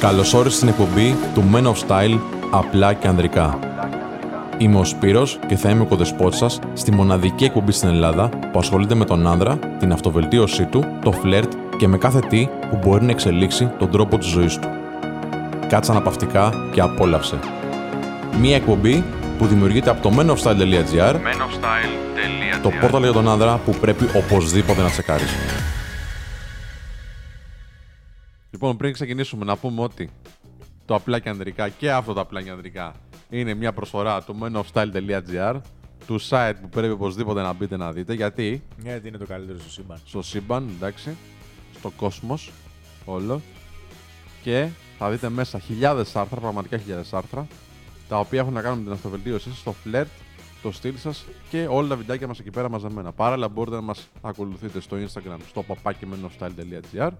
Καλώς όρισες στην εκπομπή του Men of Style απλά και ανδρικά. Είμαι ο Σπύρος και θα είμαι ο κοδεσπότης σας στη μοναδική εκπομπή στην Ελλάδα που ασχολείται με τον άνδρα, την αυτοβελτίωσή του, το φλερτ και με κάθε τι που μπορεί να εξελίξει τον τρόπο της ζωής του. Κάτσε αναπαυτικά και απόλαυσε. Μία εκπομπή που δημιουργείται από το menofstyle.gr το πόρταλ για τον άνδρα που πρέπει οπωσδήποτε να τσεκάρεις. Λοιπόν, πριν ξεκινήσουμε να πούμε ότι το απλά και ανδρικά και αυτό το απλά και ανδρικά είναι μια προσφορά του menofstyle.gr του site που πρέπει οπωσδήποτε να μπείτε να δείτε. Γιατί Γιατί είναι το καλύτερο στο σύμπαν. στο σύμπαν, εντάξει, στο κόσμος όλο και θα δείτε μέσα χιλιάδες άρθρα, πραγματικά χιλιάδες άρθρα τα οποία έχουν να κάνουν με την αυτοβελτίωσή σας, το φλερτ, το στυλ σας και όλα τα βιντεάκια μας εκεί πέρα μαζεμένα. Παράλληλα μπορείτε να μας ακολουθείτε στο Instagram, στο papakimenof.gr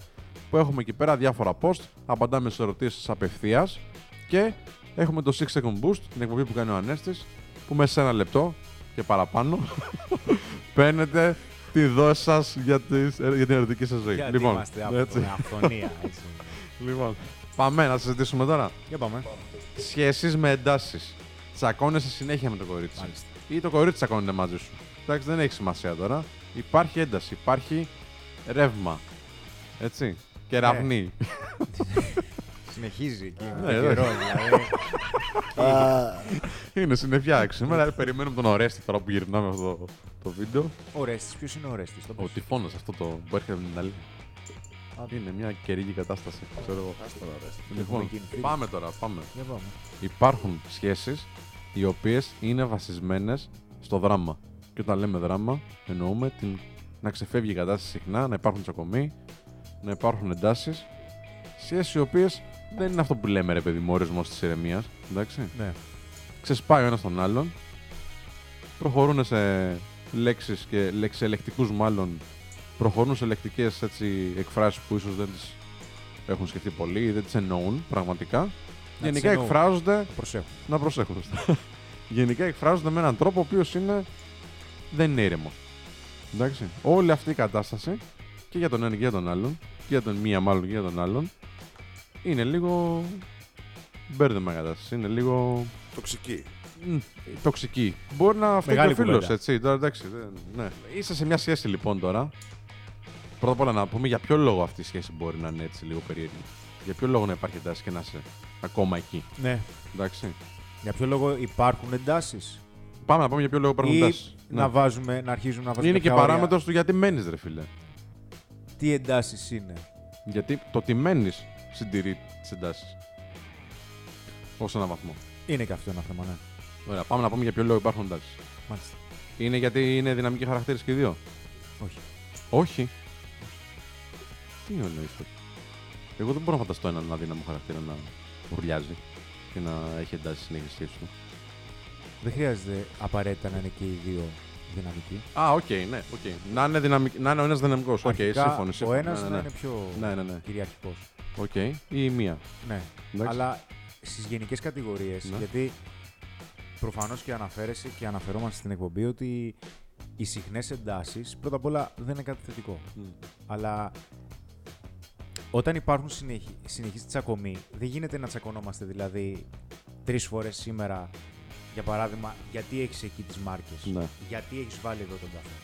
που έχουμε εκεί πέρα διάφορα post, απαντάμε σε ερωτήσεις απευθείας και έχουμε το 6 Second Boost, την εκπομπή που κάνει ο Ανέστης, που μέσα σε ένα λεπτό και παραπάνω παίρνετε τη δόση σας για, τις- για την ερωτική σας ζωή. Γιατί λοιπόν, είμαστε από έτσι. με αυθονία, έτσι. λοιπόν, πάμε να συζητήσουμε τώρα. Για πάμε. Σχέσεις με εντάσεις. Τσακώνεσαι συνέχεια με το κορίτσι. Μάλιστα. Ή το κορίτσι τσακώνεται μαζί σου. Εντάξει, δεν έχει σημασία τώρα. Υπάρχει ένταση, υπάρχει ρεύμα. Έτσι. Κεραυνή. Συνεχίζει εκεί Ναι, με το ναι. καιρό, δηλαδή. Είναι συννεφιά Σήμερα περιμένουμε τον Ορέστη τώρα που γυρνάμε αυτό το, το βίντεο. Ο Ρέστης, ποιος είναι ο Ρέστης, το Ο πες. τυφώνας αυτό το που έρχεται από την Ιταλία. Είναι μια καιρική κατάσταση. Ξέρω εγώ. Λοιπόν, εκείνη, φίλοι. πάμε τώρα, πάμε. Για πάμε. Υπάρχουν σχέσεις οι οποίες είναι βασισμένες στο δράμα. Και όταν λέμε δράμα, εννοούμε την... να ξεφεύγει η κατάσταση συχνά, να υπάρχουν τσακωμοί, να υπάρχουν εντάσεις. Σχέσεις οι οποίες δεν είναι αυτό που λέμε ρε παιδί μου, ορισμός της ηρεμίας, εντάξει. Ναι. Ξεσπάει ο ένας τον άλλον, προχωρούν σε λέξεις και λεξελεκτικούς μάλλον, προχωρούν σε λεκτικές έτσι, εκφράσεις που ίσως δεν τις έχουν σκεφτεί πολύ ή δεν τις εννοούν πραγματικά. Τις Γενικά εννοούν. εκφράζονται Προσέχω. να προσέχουν. σωστά. Γενικά εκφράζονται με έναν τρόπο ο οποίος είναι. δεν είναι ήρεμο. Εντάξει. Όλη αυτή η κατάσταση και για τον ένα και για τον άλλον, και για τον μία μάλλον και για τον άλλον, είναι λίγο. μπέρδεμα η κατάσταση. Είναι λίγο. Τοξική. μ, τοξική. Μπορεί να φταίει και ο Μεγάλη φίλος, κουβέντα. έτσι. Τώρα, εντάξει, δεν- ναι. Είσαι σε μια σχέση λοιπόν τώρα. Πρώτα απ' όλα να πούμε για ποιο λόγο αυτή η σχέση μπορεί να είναι έτσι λίγο περίεργη. Για ποιο λόγο να υπάρχει εντάσεις και να είσαι ακόμα εκεί; Ναι. Εντάξει. Για ποιο λόγο υπάρχουν εντάσεις; Πάμε να πούμε για ποιο λόγο υπάρχουν ή εντάσεις. να βάζουμε, να αρχίζουμε να βάζουμε Είναι και κάποια όρια. παράμετρος του γιατί μένεις, ρε φίλε. Τι εντάσεις είναι; Γιατί το τι μένεις συντηρεί τις εντάσεις. Ω ένα βαθμό. Είναι και αυτό ένα θέμα, ναι. Ωραία, πάμε να πούμε για ποιο λόγο υπάρχουν εντάσεις. Μάλιστα. Είναι γιατί είναι δυναμικοί χαρακτήρες και οι δύο; Όχι. Όχι. Τι εννοείς Εγώ δεν μπορώ να φανταστώ έναν αδύναμο χαρακτήρα να ουρλιάζει και να έχει εντάσεις συνέχεια στη σχέση του. Δεν χρειάζεται απαραίτητα να είναι και οι δύο δυναμικοί. Α, οκ, ναι, οκ. Να είναι, δυναμικ... να είναι ο ένας δυναμικός. Οκ, Αρχικά, σύμφωνοι. Ο σύμφωνοι. ένας ναι, να ναι, είναι πιο ναι. ναι, ναι. κυριαρχικός. Οκ. Ή η μία. Ναι. Εντάξει. Αλλά στις γενικές κατηγορίες, Ναι. γιατί προφανώς και αναφέρεσαι και αναφερόμαστε στην εκπομπή ότι οι συχνές εντάσεις πρώτα απ' όλα δεν είναι κάτι θετικό. Μμ. Αλλά όταν υπάρχουν συνεχής, συνεχείς τσακωμοί, δεν γίνεται να τσακωνόμαστε δηλαδή τρεις φορές σήμερα, για παράδειγμα, γιατί έχεις εκεί τις μάρκες, Ναι. γιατί έχεις βάλει εδώ τον καφέ,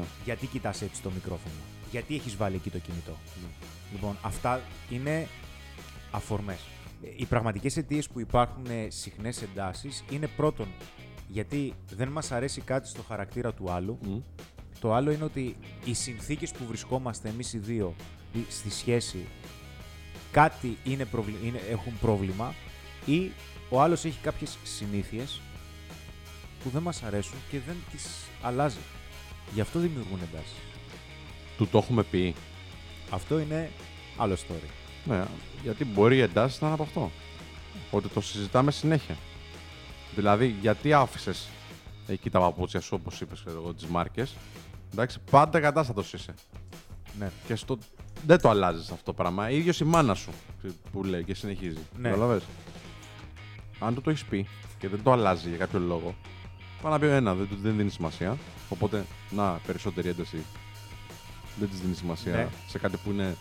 Ναι. γιατί κοιτάς έτσι το μικρόφωνο, γιατί έχεις βάλει εκεί το κινητό; Ναι. Λοιπόν, αυτά είναι αφορμές. Ε, Οι πραγματικές αιτίες που υπάρχουν ε, συχνές εντάσεις είναι πρώτον γιατί δεν μας αρέσει κάτι στο χαρακτήρα του άλλου. Μμ. Το άλλο είναι ότι οι συνθήκες που βρισκόμαστε εμείς οι δύο ή στη σχέση κάτι είναι, προβλη- είναι, έχουν πρόβλημα ή ο άλλος έχει κάποιες συνήθειες που δεν μας αρέσουν και δεν τις αλλάζει. Γι' αυτό δημιουργούν εντάσεις. Του το έχουμε πει. Αυτό είναι άλλο story. Ναι, γιατί μπορεί οι εντάσεις να είναι από αυτό. Ότι το συζητάμε συνέχεια. Δηλαδή, γιατί άφησες εκεί τα παπούτσια σου, όπως είπες, εγώ, τις μάρκες. Εντάξει, πάντα κατάστατος είσαι. Ναι. Και στο... δεν το αλλάζεις αυτό το πράγμα. ίδιος η μάνα σου που λέει και συνεχίζει. Ναι. Καταλαβες; Αν του το έχεις πει και δεν το αλλάζει για κάποιο λόγο, πάει να πει ένα, δεν, του- δεν δίνεις σημασία. Οπότε, να, περισσότερη ένταση. Δεν της δίνεις σημασία Ναι. σε κάτι που είναι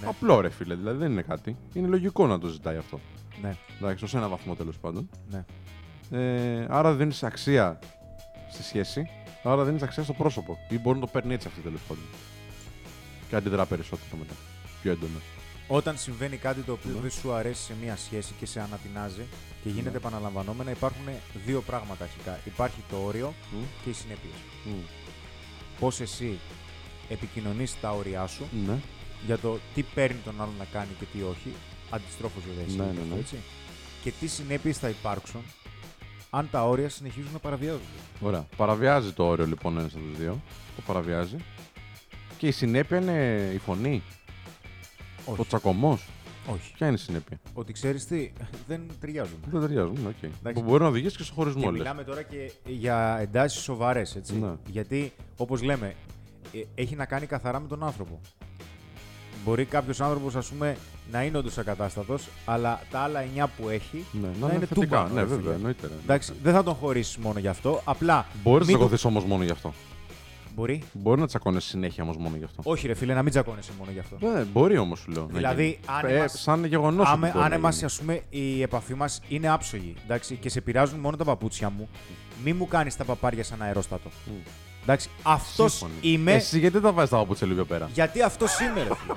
Ναι. Απλό ρε φίλε, δηλαδή δεν είναι κάτι. Είναι λογικό να το ζητάει αυτό. Ναι, Εντάξει, ω ένα βαθμό τέλος πάντων. ναι. Ε, άρα δίνεις αξία στη σχέση, άρα δίνει αξία στο πρόσωπο. Ή μπορεί να το παίρνει έτσι αυτή τέλος πάντων. Και αντιδρά περισσότερο μετά. Πιο έντονα. Όταν συμβαίνει κάτι το οποίο Ναι. δεν σου αρέσει σε μία σχέση και σε ανατινάζει και γίνεται Ναι. επαναλαμβανόμενα, υπάρχουν δύο πράγματα αρχικά. Υπάρχει το όριο Μμ, και οι συνέπειες. μμ. Πώς εσύ επικοινωνείς τα όρια σου Ναι. για το τι παίρνει τον άλλον να κάνει και τι όχι. Αντιστρόφως βέβαια ισχύει Ναι, και ναι, αυτό, ναι. έτσι. Και τι συνέπειες θα υπάρξουν αν τα όρια συνεχίζουν να παραβιάζονται. Ωραία. Παραβιάζει το όριο λοιπόν ένας από τους δύο. Το παραβιάζει. Και η συνέπεια είναι η φωνή. Όχι. Ο τσακωμός. όχι. Ποια είναι η συνέπεια; Ότι ξέρεις τι, δεν ταιριάζουν. Δεν ταιριάζουν. ναι, οκ. Εντάξει. Μπορεί να οδηγήσει και στο χωρισμό, Και λες. μιλάμε τώρα και για εντάσεις σοβαρές, έτσι. Ναι. Γιατί, όπως λέμε, ε, έχει να κάνει καθαρά με τον άνθρωπο. Μπορεί κάποιος άνθρωπος, ας πούμε, να είναι όντως ακατάστατος, αλλά τα άλλα 9 που έχει. Ναι, να να είναι θετικά. τούμπανο, Ναι, ρε βέβαια, φίλε. εννοείται. ρε. Εντάξει, δεν θα τον χωρίσεις μόνο γι' αυτό. Απλά. Μπορείς να μην το- τσακωθεί όμως μόνο γι' αυτό. Μπορεί. Μπορεί να τσακώνεις συνέχεια όμως μόνο γι' αυτό. Όχι, ρε φίλε, να μην τσακώνεσαι μόνο γι' αυτό. Ναι, μπορεί όμως σου λέω. να Δηλαδή, γίνει. αν Ε, εμάς- σαν γεγονός. Άμε, αν εμάς, ας πούμε, η επαφή μας είναι άψογη εντάξει, και σε πειράζουν μόνο τα παπούτσια μου, μη μου κάνεις τα παπάρια σαν αερόστατο. Εντάξει, αυτός είμαι. Εσύ γιατί δεν τα βάζεις τα παπούτσια λίγο πιο πέρα; Γιατί αυτός είμαι, ρε φίλε.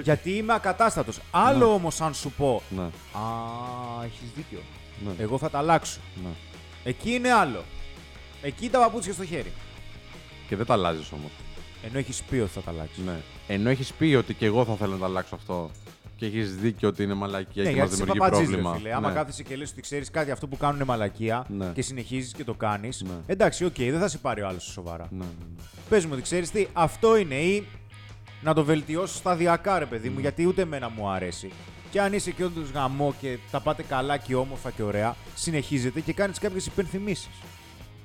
Γιατί είμαι ακατάστατος. Άλλο όμως αν σου πω. Ναι, Α, έχεις δίκιο. ναι. Εγώ θα τα αλλάξω. ναι. Εκεί είναι άλλο. Εκεί τα παπούτσια στο χέρι. Και δεν τα αλλάζεις όμως. Ενώ έχεις πει ότι θα τα αλλάξεις. Ναι. Ενώ έχεις πει ότι και εγώ θα ήθελα να τα αλλάξω αυτό και έχεις δίκιο ότι είναι μαλακία Ναι, και μα γιατί είσαι δημιουργεί παπατζής, ρε πρόβλημα. φίλε. Άμα ναι. κάθεσαι και λες ότι ξέρεις κάτι αυτό που κάνουν είναι μαλακία Ναι. και συνεχίζεις και το κάνεις. Ναι. Εντάξει, οκ, δεν θα σε πάρει ο άλλος σοβαρά. Ναι, ναι, ναι. Πες μου ότι ξέρεις τι, αυτό είναι ή να το βελτιώσω σταδιακά, ρε παιδί μου, γιατί ούτε εμένα μου αρέσει. Και αν είσαι και όντως γαμώ και τα πάτε καλά και όμορφα και ωραία, συνεχίζετε και κάνεις κάποιες υπενθυμίσεις.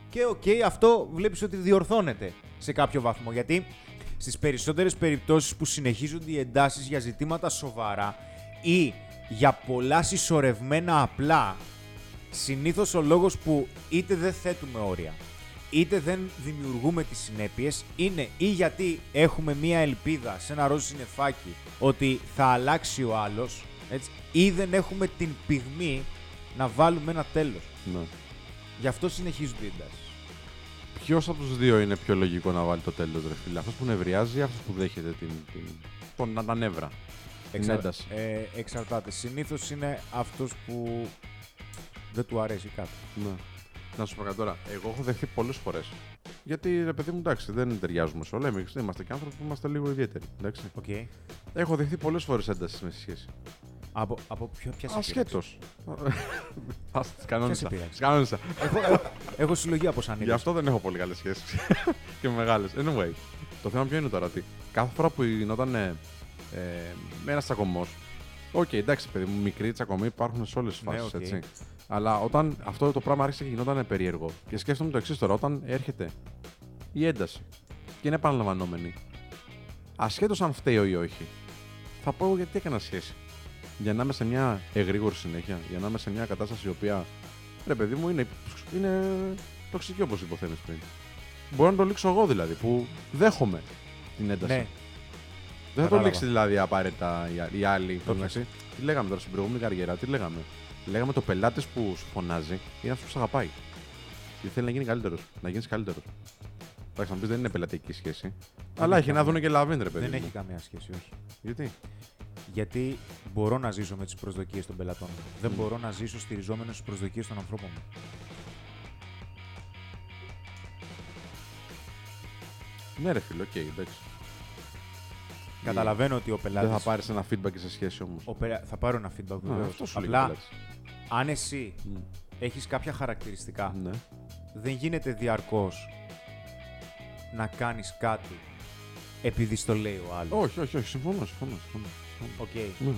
Και οκ, αυτό βλέπεις ότι διορθώνεται σε κάποιο βαθμό. Γιατί στις περισσότερες περιπτώσεις που συνεχίζονται οι εντάσεις για ζητήματα σοβαρά ή για πολλά συσσωρευμένα απλά, συνήθως ο λόγος που είτε δεν θέτουμε όρια, είτε δεν δημιουργούμε τις συνέπειες είναι ή γιατί έχουμε μία ελπίδα σε ένα ροζ συννεφάκι ότι θα αλλάξει ο άλλος έτσι, ή δεν έχουμε την πυγμή να βάλουμε ένα τέλος. ναι. Γι' αυτό συνεχίζονται οι εντάσεις. Ποιος από τους δύο είναι πιο λογικό να βάλει το τέλος, ρε φίλε; Αυτός που νευριάζει ή αυτός που δέχεται την, την, τον, τα νεύρα. Την Εξα- ένταση. Ε, εξαρτάται. Συνήθως είναι αυτός που δεν του αρέσει κάτι. Ναι. Να σου πω κάτι τώρα. Εγώ έχω δεχθεί πολλές φορές. Γιατί ρε παιδί μου, εντάξει, δεν ταιριάζουμε σε όλα. Εμείς είμαστε και άνθρωποι που είμαστε λίγο ιδιαίτεροι. Εντάξει. Οκ. Έχω δεχθεί πολλές φορές ένταση με στη σχέση. Από, από ποιο, ποια σε Ασχέτως. Α τις κανόνισα. πειράζει; Τις κανόνισα. πειράζει; έχω, έχω, έχω συλλογή από σαν Γι' αυτό δεν έχω πολύ καλές σχέσεις. και μεγάλες. Anyway, το θέμα ποιο είναι τώρα ότι κάθε φορά που γινόταν ε, ε, με ένας τσακωμός. Οκ, εντάξει, παιδί μου, μικροί τσακωμοί υπάρχουν σε όλες τις Ναι, φάσεις. οκ. έτσι. Αλλά όταν αυτό το πράγμα άρχισε και γινόταν περίεργο. Και σκέφτομαι το εξής τώρα, όταν έρχεται η ένταση και είναι επαναλαμβανόμενη, ασχέτως αν φταίω ή όχι, θα πω εγώ γιατί έκανα σχέση. Για να είμαι σε μια εγρήγορση συνέχεια, για να είμαι σε μια κατάσταση η οποία, ρε παιδί μου, είναι, είναι τοξική όπως υποθέτει πριν. Μπορώ να το λήξω εγώ δηλαδή, που δέχομαι την ένταση. Ναι, Δεν θα το Κατάλαβα. λήξει δηλαδή απαραίτητα οι α- οι άλλοι. Το εντάξει. Τι λέγαμε τώρα στην προηγούμενη καριέρα, τι λέγαμε; Λέγαμε το πελάτης που σου φωνάζει είναι αυτός που σε αγαπάει. Και θέλει να γίνει καλύτερος, να γίνεις καλύτερος. Εντάξει, να πεις δεν είναι πελατεική σχέση. αλλά έχει έχει να καμία. δουν και λαβίν, ρε παιδί. δεν μου. έχει καμία σχέση, όχι. Γιατί; Γιατί μπορώ να ζήσω με τις προσδοκίες των πελατών μου. Δεν Μμ. μπορώ να ζήσω στηριζόμενος στις προσδοκίες των ανθρώπων μου. Ναι, ρε φίλο, οκ, εντάξει. Καταλαβαίνω ότι ο πελάτη. Δεν θα πάρεις ένα feedback σε σχέση όμως. Θα πάρω ένα feedback Ναι, βεβαίως. αυτό σου λέει ο Απλά, πελάτης. αν εσύ έχεις κάποια χαρακτηριστικά, Ναι. δεν γίνεται διαρκώς να κάνεις κάτι επειδή στο λέει ο άλλος. Όχι, όχι, όχι, συμφωνώ, συμφωνώ. συμφωνώ. Οκ. Ναι, ναι.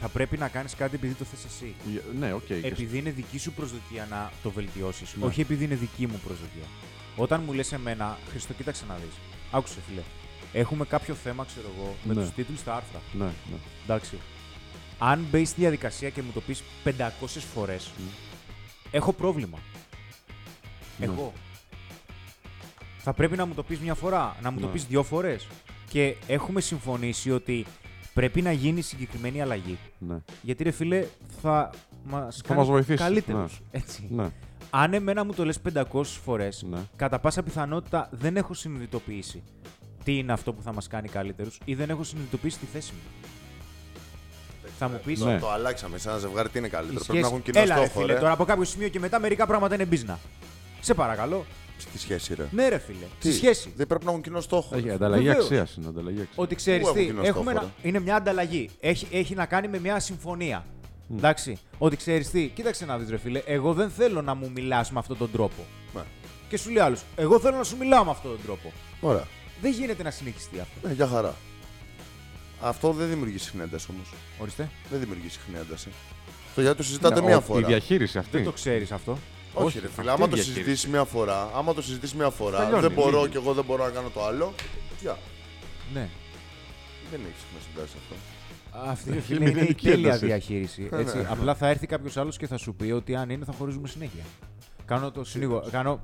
Θα πρέπει να κάνεις κάτι επειδή το θες εσύ. Ναι, οκ. και- Επειδή είναι δική σου προσδοκία να το βελτιώσεις, Ναι. όχι επειδή είναι δική μου προσδοκία. Όταν μου λες εμένα, Χριστό, κοίταξε να δεις. Άκουσε, φίλε. Έχουμε κάποιο θέμα, ξέρω εγώ, με Ναι. τους τίτλους στα άρθρα. Ναι, ναι. Εντάξει. Αν μπεις στη διαδικασία και μου το πεις 500 φορές, έχω πρόβλημα. Ναι. Εγώ. Θα πρέπει να μου το πεις μια φορά, να μου το Ναι. πεις δύο φορές. Και έχουμε συμφωνήσει ότι πρέπει να γίνει συγκεκριμένη αλλαγή. Ναι. Γιατί ρε φίλε, θα μας Θα μας βοηθήσεις, καλύτερους. ναι. Έτσι. Ναι. Αν εμένα μου το λες 500 φορές, Ναι. κατά πάσα πιθανότητα δεν έχω συνειδητοποιήσει τι είναι αυτό που θα μας κάνει καλύτερους ή δεν έχω συνειδητοποιήσει τη θέση μου. Θα μου πει. Ναι. Το αλλάξαμε. Σε ένα ζευγάρι τι είναι Η καλύτερο. σχέση... Πρέπει να έχουν κοινό Έλα, ρε στόχο. φίλε, ρε. τώρα από κάποιο σημείο και μετά μερικά πράγματα είναι μπίζνα. Σε παρακαλώ. Στη σχέση, ρε. Ναι, ρε φίλε. Τι; Στη σχέση. Δεν πρέπει να έχουν κοινό στόχο. Έχει ρε. ανταλλαγή Βεβαίως. αξίας είναι. Ανταλλαγή αξίας. Ότι ξέρεις Πού τι, έχουν κοινό έχουμε στόχο, ένα, είναι μια ανταλλαγή. Έχει, έχει να κάνει με μια συμφωνία. Εντάξει. Ότι ξέρεις τι, κοίταξε να δεις, ρε φίλε, εγώ δεν θέλω να μου μιλάς με αυτόν τον τρόπο. Ναι. Και σου λέει άλλος, Εγώ θέλω να σου μιλάω με αυτόν τον τρόπο. Ωραία. Δεν γίνεται να συνεχιστεί αυτό. Ναι, για χαρά. Αυτό δεν δημιουργεί συχνή ένταση όμως. Ορίστε. Δεν δημιουργεί συχνή ένταση. Το γιατί το συζητάτε Ναι, μία ο- φορά. Η διαχείριση αυτή. Δεν το ξέρεις αυτό. Όχι, Όχι, ρε αυτή φίλε, άμα είναι το διαχείριση. συζητήσεις μία φορά, άμα το συζητήσεις μία φορά, Τελειώνει, δεν μπορώ λίγη. και εγώ δεν μπορώ να κάνω το άλλο. Γεια. Ναι. Δεν έχεις συχνά συντάσεις αυτό. Αυτή ρε Έχει φίλε είναι η μηδενική τέλεια ένταση. διαχείριση. Ναι, Έτσι. ναι. Απλά θα έρθει κάποιος άλλος και θα σου πει ότι αν είναι θα χωρίζουμε συνέχεια. Κάνω το συνήγορο. Κάνω,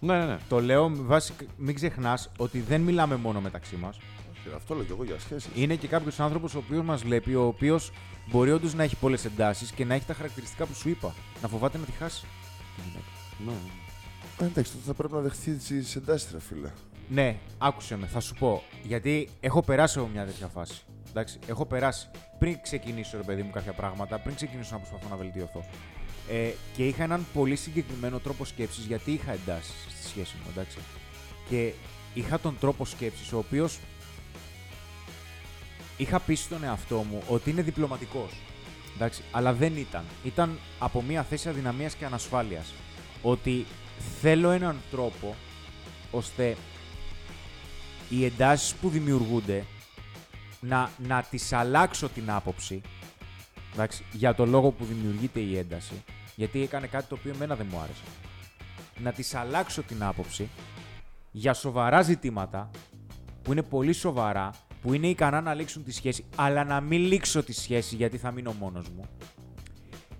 Ναι, ναι, ναι. το λέω με βάση. Μην ξεχνάς ότι δεν μιλάμε μόνο μεταξύ μας. Όχι, ρε, Αυτό λέω και εγώ για σχέσεις. Είναι και κάποιος άνθρωπος ο οποίος μας βλέπει, ο οποίος μπορεί όντως να έχει πολλές εντάσεις και να έχει τα χαρακτηριστικά που σου είπα. Να φοβάται να τη χάσει. Τη γυναίκα. ναι. Ε, εντάξει, τότε θα πρέπει να δεχθεί τις εντάσει, ρε φίλε. Ναι, άκουσε με, θα σου πω. Γιατί έχω περάσει από μια τέτοια φάση. Εντάξει, έχω περάσει. Πριν ξεκινήσω, ρε παιδί μου, κάποια πράγματα, πριν ξεκινήσω να προσπαθώ να βελτιωθώ. Ε, και είχα έναν πολύ συγκεκριμένο τρόπο σκέψης γιατί είχα εντάσεις στη σχέση μου, εντάξει. Και είχα τον τρόπο σκέψης, ο οποίος είχα πει στον εαυτό μου ότι είναι διπλωματικός. Εντάξει, αλλά δεν ήταν. Ήταν από μια θέση αδυναμίας και ανασφάλειας. Ότι θέλω έναν τρόπο ώστε οι εντάσεις που δημιουργούνται να, να τις αλλάξω την άποψη εντάξει, για το λόγο που δημιουργείται η ένταση γιατί έκανε κάτι το οποίο εμένα δεν μου άρεσε να τις αλλάξω την άποψη για σοβαρά ζητήματα που είναι πολύ σοβαρά που είναι ικανά να λήξουν τη σχέση αλλά να μην λήξω τη σχέση γιατί θα μείνω μόνος μου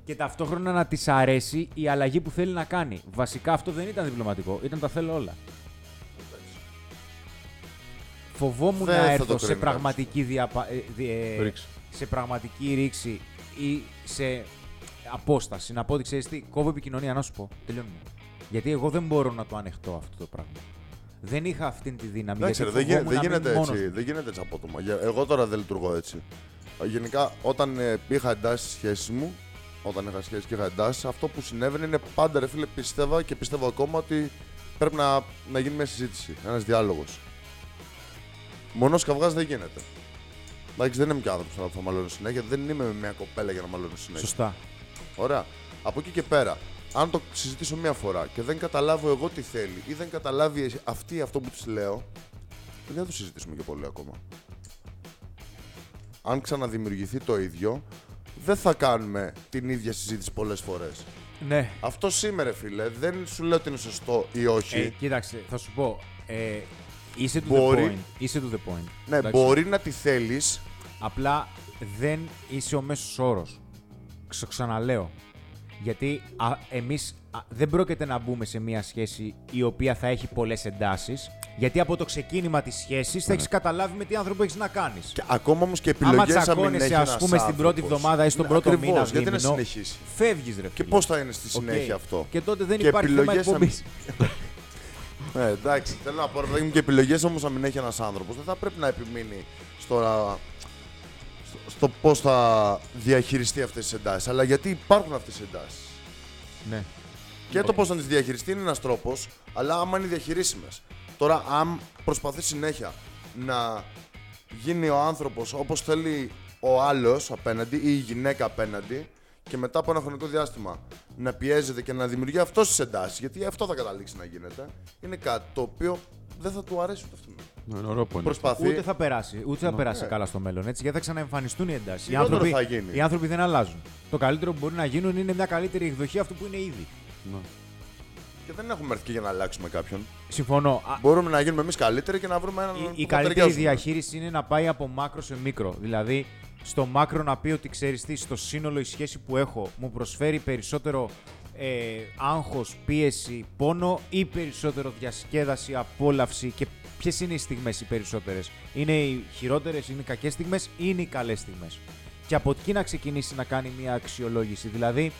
και ταυτόχρονα να της αρέσει η αλλαγή που θέλει να κάνει. Βασικά αυτό δεν ήταν διπλωματικό, ήταν τα θέλω όλα. Φοβόμουν Δεν να θα έρθω το σε κρίνω πραγματική, διαπα... ε, δι- ε, Ρίξη. σε πραγματική ρήξη ή σε απόσταση. Να πω ότι ξέρεις τι, κόβω επικοινωνία να σου πω. Τελειώνουμε. Γιατί εγώ δεν μπορώ να το ανεχτώ αυτό το πράγμα. Δεν είχα αυτή τη δύναμη. Εντάξει, ρε, γιατί δεν, γι- φοβόμουν δεν να γίνεται μείνω μόνος έτσι. μου. Δεν γίνεται έτσι απότομα. Για- Εγώ τώρα δεν λειτουργώ έτσι. Ε, Γενικά, όταν ε, είχα εντάσεις στις σχέσεις μου, όταν είχα σχέσεις και είχα εντάσεις, αυτό που συνέβαινε είναι πάντα ρε φίλε, πίστευα και πιστεύω ακόμα ότι πρέπει να, να γίνει μια συζήτηση, ένας διάλογος. Μόνο καυγάς δεν γίνεται. Εντάξει, δεν είμαι και άνθρωπος να θα μαλώνω συνέχεια. Δεν είμαι με μια κοπέλα για να μαλώνω συνέχεια. Σωστά. Ωραία. Από εκεί και πέρα, αν το συζητήσω μία φορά και δεν καταλάβω εγώ τι θέλει ή δεν καταλάβει εσύ- αυτή αυτό που της λέω, δεν θα το συζητήσουμε και πολύ ακόμα. Αν ξαναδημιουργηθεί το ίδιο, δεν θα κάνουμε την ίδια συζήτηση πολλές φορές. Ναι. Αυτό σήμερα, φίλε, δεν σου λέω ότι είναι σωστό ή όχι. Ε, κοίταξε, θα σου πω. Ε, είσαι to Μπορεί. the point. Είσαι to the point. ναι, Εντάξει. μπορεί να τη θέλεις, Απλά δεν είσαι ο μέσος όρος. Στο ξαναλέω. Γιατί α, εμείς α, δεν πρόκειται να μπούμε σε μια σχέση η οποία θα έχει πολλές εντάσεις, γιατί από το ξεκίνημα της σχέσης θα έχεις καταλάβει με τι άνθρωπο έχεις να κάνεις. και ακόμα όμως και Άμα επιλογές αν μην τσακώνεσαι, έχει ας ένας πούμε, στην πρώτη άνθρωπος. εβδομάδα ή στον Ναι, πρώτο ακριβώς, μήνα, γιατί να δίμηνο, συνεχίσεις; Φεύγεις, ρε Και φίλε. πώς θα είναι στη Οκ. συνέχεια αυτό; Και τότε δεν Και υπάρχει θέμα επιλογές αν- εκπομπής. Ε, εντάξει, θέλω να πω ρε παιδάκι μου και επιλογές όμως να μην έχει ένας άνθρωπος. Δεν θα πρέπει να επιμείνει στο, να- στο, στο πώς θα διαχειριστεί αυτές τις εντάσεις. Αλλά γιατί υπάρχουν αυτές τις εντάσεις. ναι. Και το πώς να τις διαχειριστεί είναι ένας τρόπος, αλλά άμα είναι διαχειρίσιμες. Τώρα, αν προσπαθεί συνέχεια να γίνει ο άνθρωπος όπως θέλει ο άλλος απέναντι ή η γυναίκα απέναντι και μετά από ένα χρονικό διάστημα να πιέζεται και να δημιουργεί αυτός τις εντάσεις, γιατί αυτό θα καταλήξει να γίνεται, είναι κάτι το οποίο δεν θα του αρέσει ούτε αυτόν. Ναι, είναι ωραίο που είναι. Προσπαθεί. Ούτε θα περάσει, ούτε θα περάσει Ναι. καλά στο μέλλον. Έτσι, γιατί θα ξαναεμφανιστούν οι εντάσεις. Οι Χειρότερο άνθρωποι, θα γίνει. οι άνθρωποι δεν αλλάζουν. Το καλύτερο που μπορεί να γίνουν είναι μια καλύτερη εκδοχή αυτού που είναι ήδη. Ναι. Και δεν έχουμε έρθει και για να αλλάξουμε κάποιον. Συμφωνώ. Α, Μπορούμε να γίνουμε εμείς καλύτεροι και να βρούμε έναν. η, που η θα καλύτερη ταιριάζουμε. διαχείριση είναι να πάει από μάκρο σε μικρό. Δηλαδή, στο μάκρο να πει ότι ξέρεις τι, στο σύνολο η σχέση που έχω μου προσφέρει περισσότερο ε, άγχος, πίεση, πόνο ή περισσότερο διασκέδαση, απόλαυση και Ποιες είναι οι στιγμές οι περισσότερες, Είναι οι χειρότερες, είναι οι κακές στιγμές ή είναι οι καλές στιγμές; Και από εκεί να ξεκινήσει να κάνει μια αξιολόγηση. Δηλαδή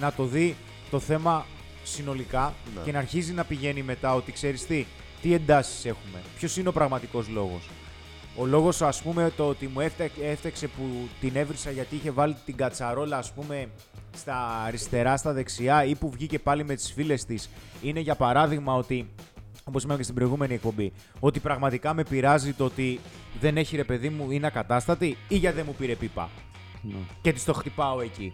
να το δει το θέμα συνολικά Ναι. και να αρχίζει να πηγαίνει μετά ότι ξέρεις τι, τι εντάσεις έχουμε, ποιος είναι ο πραγματικός λόγος; Ο λόγος, ας πούμε, το ότι μου έφταξε, έφταξε που την έβρισα γιατί είχε βάλει την κατσαρόλα, ας πούμε, στα αριστερά, στα δεξιά ή που βγήκε πάλι με τις φίλε της, είναι για παράδειγμα ότι. Όπως είπαμε και στην προηγούμενη εκπομπή, ότι πραγματικά με πειράζει το ότι δεν έχει ρε παιδί μου, είναι ακατάστατη ή γιατί δεν μου πήρε πίπα. Ναι. Και της το χτυπάω εκεί.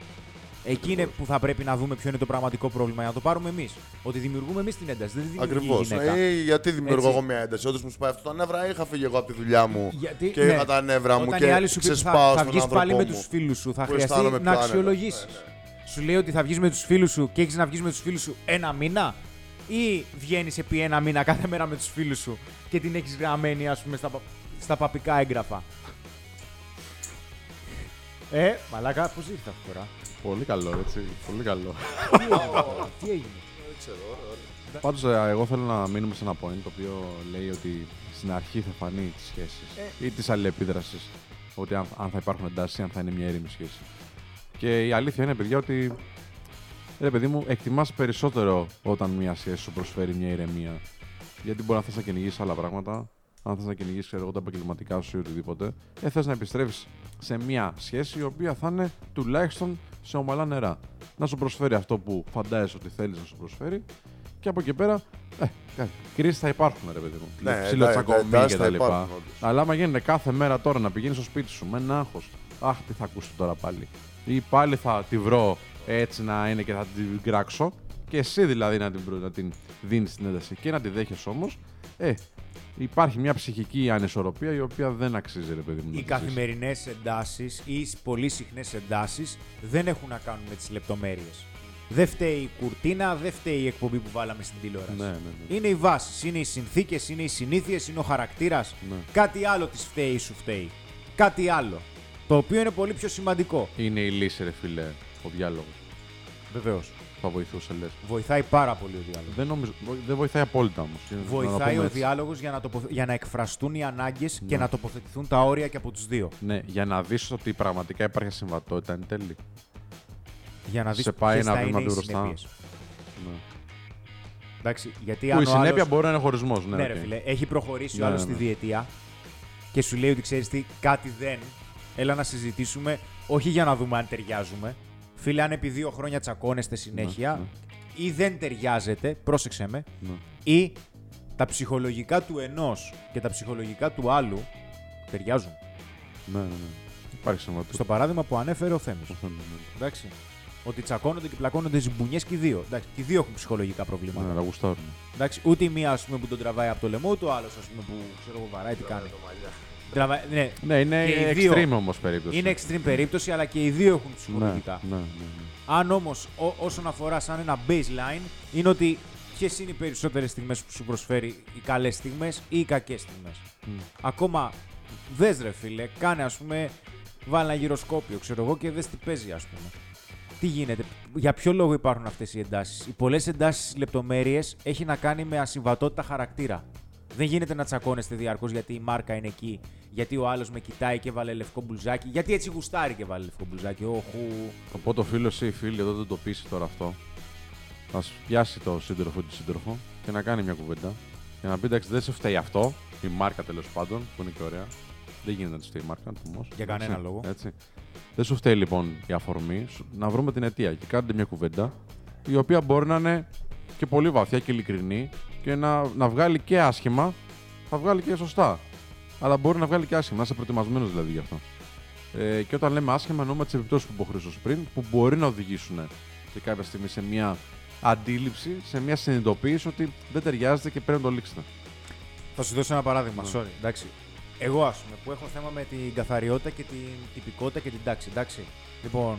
Εκεί είναι που θα πρέπει να δούμε ποιο είναι το πραγματικό πρόβλημα για να το πάρουμε εμείς. Ότι δημιουργούμε εμείς την ένταση, δεν τη δημιουργεί Ακριβώς. η γυναίκα. Ε, γιατί δημιουργώ Έτσι. εγώ μια ένταση; Όντως μου σπάει αυτό τα νεύρα, είχα φύγει εγώ από τη δουλειά μου Γιατί, και ναι, είχα τα νεύρα μου όταν και η άλλη σου πει ότι ξεσπάω θα, θα στον βγεις πάλι με άνθρωπό τους μου. φίλους σου, θα που χρειαστεί αισθάνομαι να πιο άνετα. αξιολογήσεις. Ναι, ναι. Σου λέει ότι θα βγεις με τους φίλους σου και έχεις να βγεις με τους φίλους σου ένα μήνα, ή βγαίνεις επί ένα μήνα κάθε μέρα με τους φίλους σου και την έχεις γραμμένη, ας πούμε, στα, πα- στα παπικά έγγραφα; Ε, μαλάκα, πώς ήρθε αυτό τώρα; Πολύ καλό, έτσι. Πολύ καλό. Τι έγινε, τι έγινε; Δεν ξέρω, ωραία, ωραία. Πάντως, εγώ θέλω να μείνουμε σε ένα point το οποίο λέει ότι στην αρχή θα φανεί τη σχέση Ε. ή της αλληλεπίδρασης. Ότι αν, αν θα υπάρχουν εντάσει ή αν θα είναι μια ήρεμη σχέση. Και η αλήθεια είναι, παιδιά, ότι ρε παιδί μου, εκτιμάς περισσότερο όταν μια σχέση σου προσφέρει μια ηρεμία. Γιατί μπορεί να θες να κυνηγήσεις άλλα πράγματα, αν θες να κυνηγήσεις εγώ τα επαγγελματικά σου ή οτιδήποτε, ε, θες να επιστρέψει σε μια σχέση η οποία θα είναι τουλάχιστον σε ομαλά νερά. Να σου προσφέρει αυτό που φαντάζεσαι ότι θέλεις να σου προσφέρει και από εκεί πέρα. Ε, κρίσεις θα υπάρχουν, ρε παιδί μου. Ναι, Ψιλοτσακωμοί εντάξει, θα κτλ. υπάρχουν, όντως. Αλλά άμα γίνεται κάθε μέρα τώρα να πηγαίνεις στο σπίτι σου με ένα άγχος, Αχ, τι θα ακούσω τώρα πάλι. Ή πάλι θα τη βρω έτσι να είναι και θα την κράξω. Και εσύ δηλαδή να την, προ- να την δίνεις την ένταση και να τη δέχεσαι όμως. Ε, υπάρχει μια ψυχική ανισορροπία η οποία δεν αξίζει, ρε παιδί μου. να Οι τη ζεις. καθημερινές εντάσεις ή οι πολύ συχνές εντάσεις δεν έχουν να κάνουν με τις λεπτομέρειες. Δεν φταίει η κουρτίνα, δεν φταίει η εκπομπή που βάλαμε στην τηλεόραση. Ναι, ναι, ναι. Είναι οι βάσεις, είναι οι συνθήκες, είναι οι συνήθειες, είναι ο χαρακτήρας. Ναι. Κάτι άλλο της φταίει ή σου φταίει. Κάτι άλλο. Το οποίο είναι πολύ πιο σημαντικό. Είναι η λύση, ρε φίλε, ο διάλογος. Βεβαίως. Θα βοηθούσε, λες. Βοηθάει πάρα πολύ ο διάλογος. Δεν, νομίζω, δεν βοηθάει απόλυτα όμως. Βοηθάει ο διάλογος για, να τοποθε- για να εκφραστούν οι ανάγκες και Ναι. να τοποθετηθούν τα όρια και από τους δύο. Ναι, για να δεις ότι πραγματικά υπάρχει συμβατότητα εν τέλει. Για να δεις Σε πάει ποιες ένα θα βήμα είναι οι πιο μπροστά. συνέπειες. Ναι. Εντάξει, γιατί Που αν η ο συνέπεια άλλος- μπορεί να είναι χωρισμός. Ναι, Ναι, οκ. ρε φίλε, έχει προχωρήσει Ναι, ο άλλος ναι, στη ναι. διετία και σου λέει ότι ξέρεις τι, κάτι δεν. Έλα να συζητήσουμε, όχι για να δούμε αν ταιριάζουμε. Φίλε, αν επί δύο χρόνια τσακώνεστε συνέχεια Ναι, ή δεν ταιριάζετε, πρόσεξε με, Ναι. ή τα ψυχολογικά του ενός και τα ψυχολογικά του άλλου ταιριάζουν. Ναι, ναι, ναι. Υπάρχει συμβατότητα. Στο παράδειγμα που ανέφερε ο Θέμης. Αυτό είναι, ναι. Εντάξει. Ότι τσακώνονται και πλακώνονται ζυμπουνιές και οι δύο. Εντάξει, και οι δύο έχουν ψυχολογικά προβλήματα. Ναι, αλλά γουστάρουν. Εντάξει, ούτε η μία ας πούμε, που τον τραβάει από το λαιμό, ούτε ο άλλο που ξέρω εγώ βαράει τι κάνει. Τραβάει, ναι, Ναι, είναι Και οι δύο. extreme όμως περίπτωση. είναι extreme περίπτωση, αλλά και οι δύο έχουν ναι, ψυχολογικά. ναι, ναι, ναι. Αν όμως όσον αφορά σαν ένα baseline, είναι ότι ποιες είναι οι περισσότερες στιγμές που σου προσφέρει οι καλές στιγμές ή οι κακές στιγμές. Μμ. Ακόμα δες ρε φίλε, κάνε ας πούμε, βάλει ένα γυροσκόπιο, ξέρω εγώ, και δες τι παίζει, ας πούμε. Τι γίνεται, για ποιο λόγο υπάρχουν αυτές οι εντάσεις. Οι πολλές εντάσεις στις λεπτομέρειες έχει να κάνει με ασυμβατότητα χαρακτήρα. Δεν γίνεται να τσακώνεστε διαρκώς γιατί η μάρκα είναι εκεί, γιατί ο άλλος με κοιτάει και βάλε λευκό μπουλζάκι, γιατί έτσι γουστάρει και βάλε λευκό μπουλζάκι. Όχου. Οπότε ο φίλο ή η φίλη εδώ δεν το πείσει τώρα αυτό. Να σου πιάσει το σύντροφο ή τη σύντροφο και να κάνει μια κουβέντα. Και να πει εντάξει, δεν σου φταίει αυτό, η μάρκα τέλος πάντων, που είναι και ωραία. Δεν γίνεται να τη φταίει η μάρκα, όμω. Για κανένα λόγο. Έτσι. Δεν σου φταίει λοιπόν η αφορμή, σου- να βρούμε την αιτία και κάνετε μια κουβέντα η οποία μπορεί να είναι και πολύ βαθιά και ειλικρινή και να, να βγάλει και άσχημα, θα βγάλει και σωστά. Αλλά μπορεί να βγάλει και άσχημα, να είσαι προετοιμασμένος δηλαδή γι' αυτό. Ε, και όταν λέμε άσχημα, εννοούμε τις επιπτώσεις που είπε ο Χρήστος πριν, που μπορεί να οδηγήσουν και κάποια στιγμή σε μια αντίληψη, σε μια συνειδητοποίηση ότι δεν ταιριάζεται και πρέπει να το λήξετε. Θα σου δώσω ένα παράδειγμα. Ναι. Sorry, εντάξει. Εγώ, ας πούμε, που έχω θέμα με την καθαριότητα και την τυπικότητα και την τάξη. Εντάξει. Λοιπόν,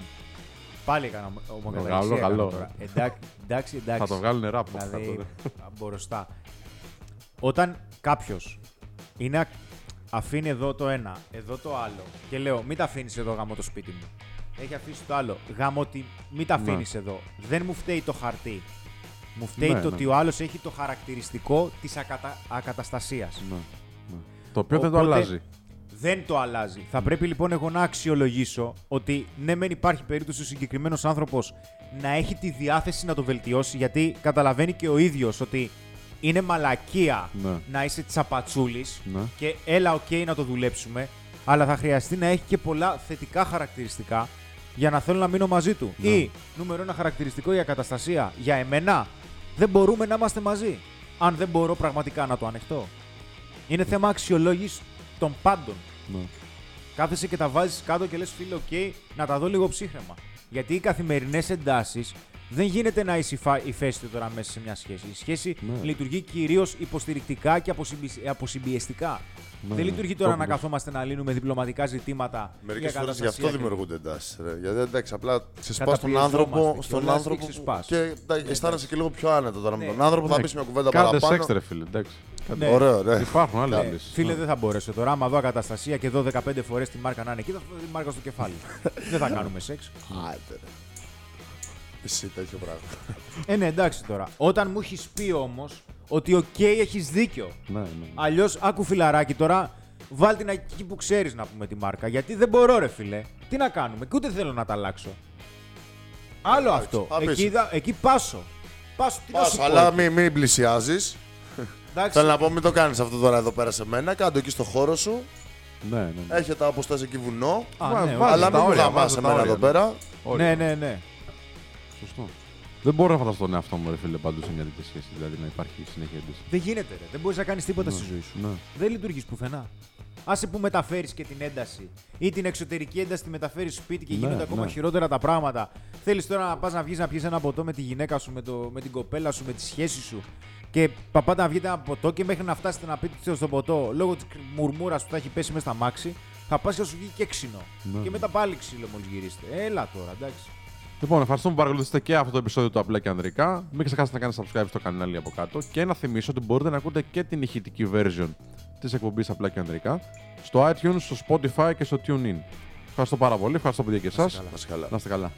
πάλι έκανα ομοκαταγραφή. Καλό, καλό. Εντάξει, εντάξει, εντάξει. Θα το βγάλουν νερά από Δηλαδή, κάτω. μπροστά. Όταν κάποιος είναι α- αφήνει εδώ το ένα, εδώ το άλλο και λέω μην τα αφήνεις εδώ γάμο το σπίτι μου. Έχει αφήσει το άλλο. Γάμο ότι μην τα Ναι. αφήνεις εδώ. Δεν μου φταίει το χαρτί. Μου φταίει Ναι, το ναι. ότι ο άλλος έχει το χαρακτηριστικό της ακατα... ακαταστασίας. Ναι, ναι. Το οποίο δεν το Οπότε- αλλάζει. Δεν το αλλάζει. Θα πρέπει λοιπόν εγώ να αξιολογήσω ότι ναι, μεν υπάρχει περίπτωση ο συγκεκριμένος άνθρωπος να έχει τη διάθεση να το βελτιώσει, γιατί καταλαβαίνει και ο ίδιος ότι είναι μαλακία Ναι. να είσαι τσαπατσούλης Ναι. και έλα, οκ, να το δουλέψουμε, αλλά θα χρειαστεί να έχει και πολλά θετικά χαρακτηριστικά για να θέλω να μείνω μαζί του. Ναι. Ή νούμερο ένα χαρακτηριστικό η ακαταστασία. Για εμένα δεν μπορούμε να είμαστε μαζί. Αν δεν μπορώ πραγματικά να το ανεχτώ. Είναι θέμα αξιολόγησης των πάντων. Ναι. Κάθεσαι και τα βάζεις κάτω και λες: Φίλε, οκ, να τα δω λίγο ψύχραιμα. Γιατί οι καθημερινές εντάσεις δεν γίνεται να είσαι υφα- ηφαίστειο τώρα μέσα σε μια σχέση. Η σχέση Ναι. λειτουργεί κυρίως υποστηρικτικά και αποσυμπι- αποσυμπιεστικά. Ναι, δεν ναι. λειτουργεί τώρα Το να έχουμε. καθόμαστε να λύνουμε διπλωματικά ζητήματα. Μερικές για φορές γι' αυτό καταστασία και- δημιουργούνται εντάσεις. Γιατί εντάξει, απλά ξεσπά τον Καταπιεζόμαστε άνθρωπο, και στον όλα άνθρωπο και ξεσπάς. και εντάξει, αισθάνεσαι και λίγο πιο άνετα τώρα με Ναι. τον άνθρωπο. Θα Ναι. πεις μια κουβέντα Κάντε παραπάνω. σεξ, ρε φίλε. Εντάξει. Κάντε- Ναι. Ωραίο, ναι. Υπάρχουν άλλες Ναι, λύσεις. φίλε, Ναι. δεν θα μπορέσω τώρα. Άμα δω ακαταστασία και δω 15 φορές τη μάρκα να είναι εκεί, θα δω τη μάρκα στο κεφάλι. δεν θα κάνουμε σεξ. Άντε, ρε. Εσύ τέτοιο πράγμα. Ε, ναι, εντάξει τώρα. Όταν μου έχεις πει όμως ότι, οκ, έχεις δίκιο. Ναι, ναι. Αλλιώς, άκου φιλαράκι τώρα, βάλ την εκεί που ξέρεις να πούμε τη μάρκα. Γιατί δεν μπορώ, ρε φίλε. Τι να κάνουμε, και ούτε θέλω να τα αλλάξω. Άλλο Εντάξει, αυτό. θα πεις. Εκεί, δα- εκεί πάσο. Πάσο, τι να σου Πας, πω. αλλά μην, μην πλησιάζεις. Εντάξει, Θέλω να πω, μην το κάνεις αυτό τώρα εδώ πέρα σε μένα. Κάντο εκεί στο χώρο σου. Ναι, ναι, ναι. Έχετε όπως θες εκεί βουνό. Α, Βα- ναι, βάζεις αλλά τα μην μου όρια, γαμάς βάζεις τα εμένα όρια, εδώ ναι. πέρα. Όρια. ναι, ναι, ναι. Σωστό. Δεν μπορώ να φανταστώ τον εαυτό μου, ρε φίλε, παντού σε μια τέτοια σχέση. Δηλαδή να υπάρχει συνέχεια ένταση. Δεν γίνεται, ρε. Δεν μπορείς να κάνεις τίποτα στη ζωή σου. Ναι. Δεν λειτουργείς πουθενά. Άσε που μεταφέρεις και την ένταση ή την εξωτερική ένταση τη μεταφέρεις στο σπίτι και Ναι, γίνονται ακόμα ναι. χειρότερα τα πράγματα. Θέλεις τώρα να πας να βγεις να πιεις ένα ποτό με τη γυναίκα σου, με, το, με την κοπέλα σου, με τη σχέση σου. Και παπάτε να βγείτε ένα ποτό και μέχρι να φτάσετε να πείτε στο ποτό λόγω της μουρμούρας που θα έχει πέσει μέσα στα μάξι, θα πας και θα σου βγει και ξινό. Ναι. Και μετά πάλι ξύλο μόλις γυρίσετε. Έλα τώρα, εντάξει. Λοιπόν, ευχαριστούμε που παρακολουθήσατε και αυτό το επεισόδιο του Απλά και Ανδρικά. Μην ξεχάσετε να κάνετε subscribe στο κανάλι από κάτω και να θυμίσω ότι μπορείτε να ακούτε και την ηχητική version της εκπομπής Απλά και Ανδρικά στο iTunes, στο Spotify και στο TuneIn. Ευχαριστώ πάρα πολύ. Ευχαριστώ παιδιά και εσάς. Να είσαι καλά. Να είστε καλά.